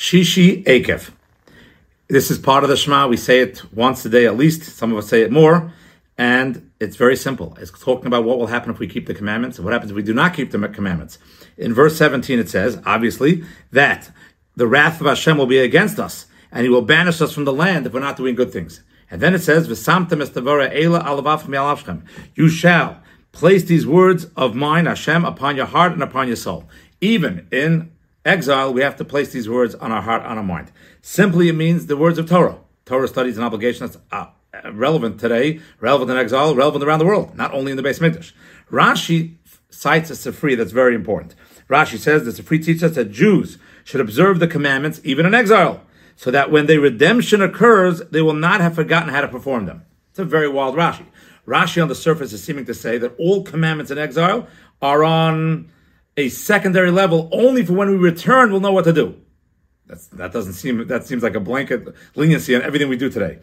Shishi Eikev. This is part of the Shema. We say it once a day at least. Some of us say it more. And it's very simple. It's talking about what will happen if we keep the commandments and what happens if we do not keep the commandments. In verse 17, it says, obviously, that the wrath of Hashem will be against us and he will banish us from the land if we're not doing good things. And then it says, You shall place these words of mine, Hashem, upon your heart and upon your soul. Even in exile, we have to place these words on our heart, on our mind. Simply, it means the words of Torah. Torah studies an obligation that's uh, relevant today, relevant in exile, relevant around the world, not only in the Beis Mikdash. Rashi cites a Sifri that's very important. Rashi says the Sifri teaches us that Jews should observe the commandments even in exile, so that when the redemption occurs, they will not have forgotten how to perform them. It's a very wild Rashi. Rashi on the surface is seeming to say that all commandments in exile are on a secondary level only for when we return we'll know what to do. That's, that doesn't seem, that seems like a blanket leniency on everything we do today.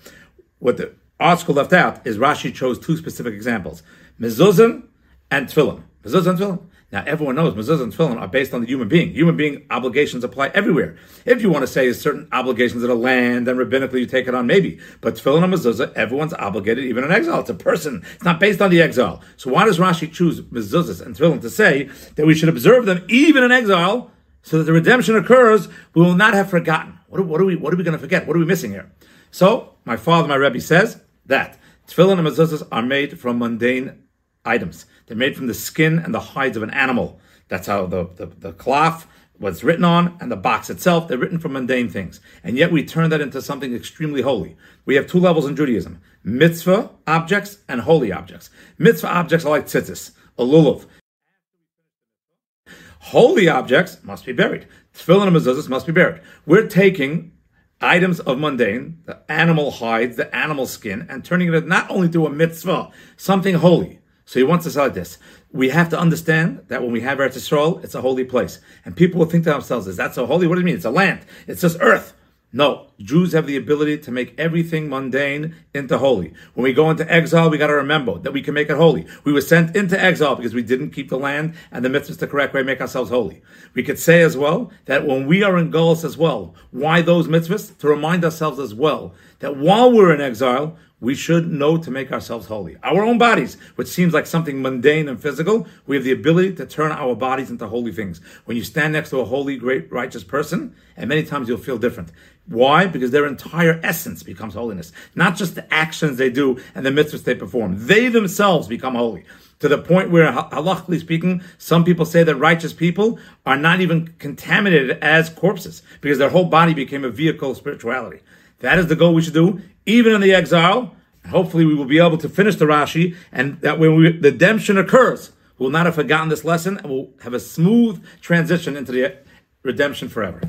What the article left out is Rashi chose two specific examples, mezuzah and tefillin. Mezuzah and tefillin. Now, everyone knows mezuzah and tefillin are based on the human being. Human being obligations apply everywhere. If you want to say certain obligations of the land, then rabbinically you take it on, maybe. But tefillin and mezuzah, everyone's obligated, even in exile. It's a person. It's not based on the exile. So why does Rashi choose mezuzahs and tefillin to say that we should observe them even in exile, so that the redemption occurs? We will not have forgotten. What are, what are we? What are we going to forget? What are we missing here? So my father, my rebbe, says that tefillin and mezuzahs are made from mundane items. They're made from the skin and the hides of an animal. That's how the, the, the cloth was written on and the box itself, they're written from mundane things. And yet we turn that into something extremely holy. We have two levels in Judaism mitzvah objects and holy objects. Mitzvah objects are like tzitzis, a lulav. Holy objects must be buried. Tefillin and mezuzahs must be buried. We're taking items of mundane, the animal hides, the animal skin, and turning it not only to a mitzvah, something holy. So he wants say like this. We have to understand that when we have Eretz Yisrael, it's a holy place. And people will think to themselves, is that so holy? What do you mean? It's a land. It's just earth. No, Jews have the ability to make everything mundane into holy. When we go into exile, we got to remember that we can make it holy. We were sent into exile because we didn't keep the land and the mitzvahs the correct way, make ourselves holy. We could say as well that when we are in Golos as well, why those mitzvahs? To remind ourselves as well that while we're in exile, we should know to make ourselves holy. Our own bodies, which seems like something mundane and physical, we have the ability to turn our bodies into holy things. When you stand next to a holy, great, righteous person, and many times you'll feel different. Why? Because their entire essence becomes holiness. Not just the actions they do and the mitzvahs they perform. They themselves become holy. To the point where, halachically speaking, some people say that righteous people are not even contaminated as corpses because their whole body became a vehicle of spirituality. That is the goal we should do, even in the exile. Hopefully, we will be able to finish the Rashi, and that when we, the redemption occurs, we will not have forgotten this lesson, and we'll have a smooth transition into the redemption forever.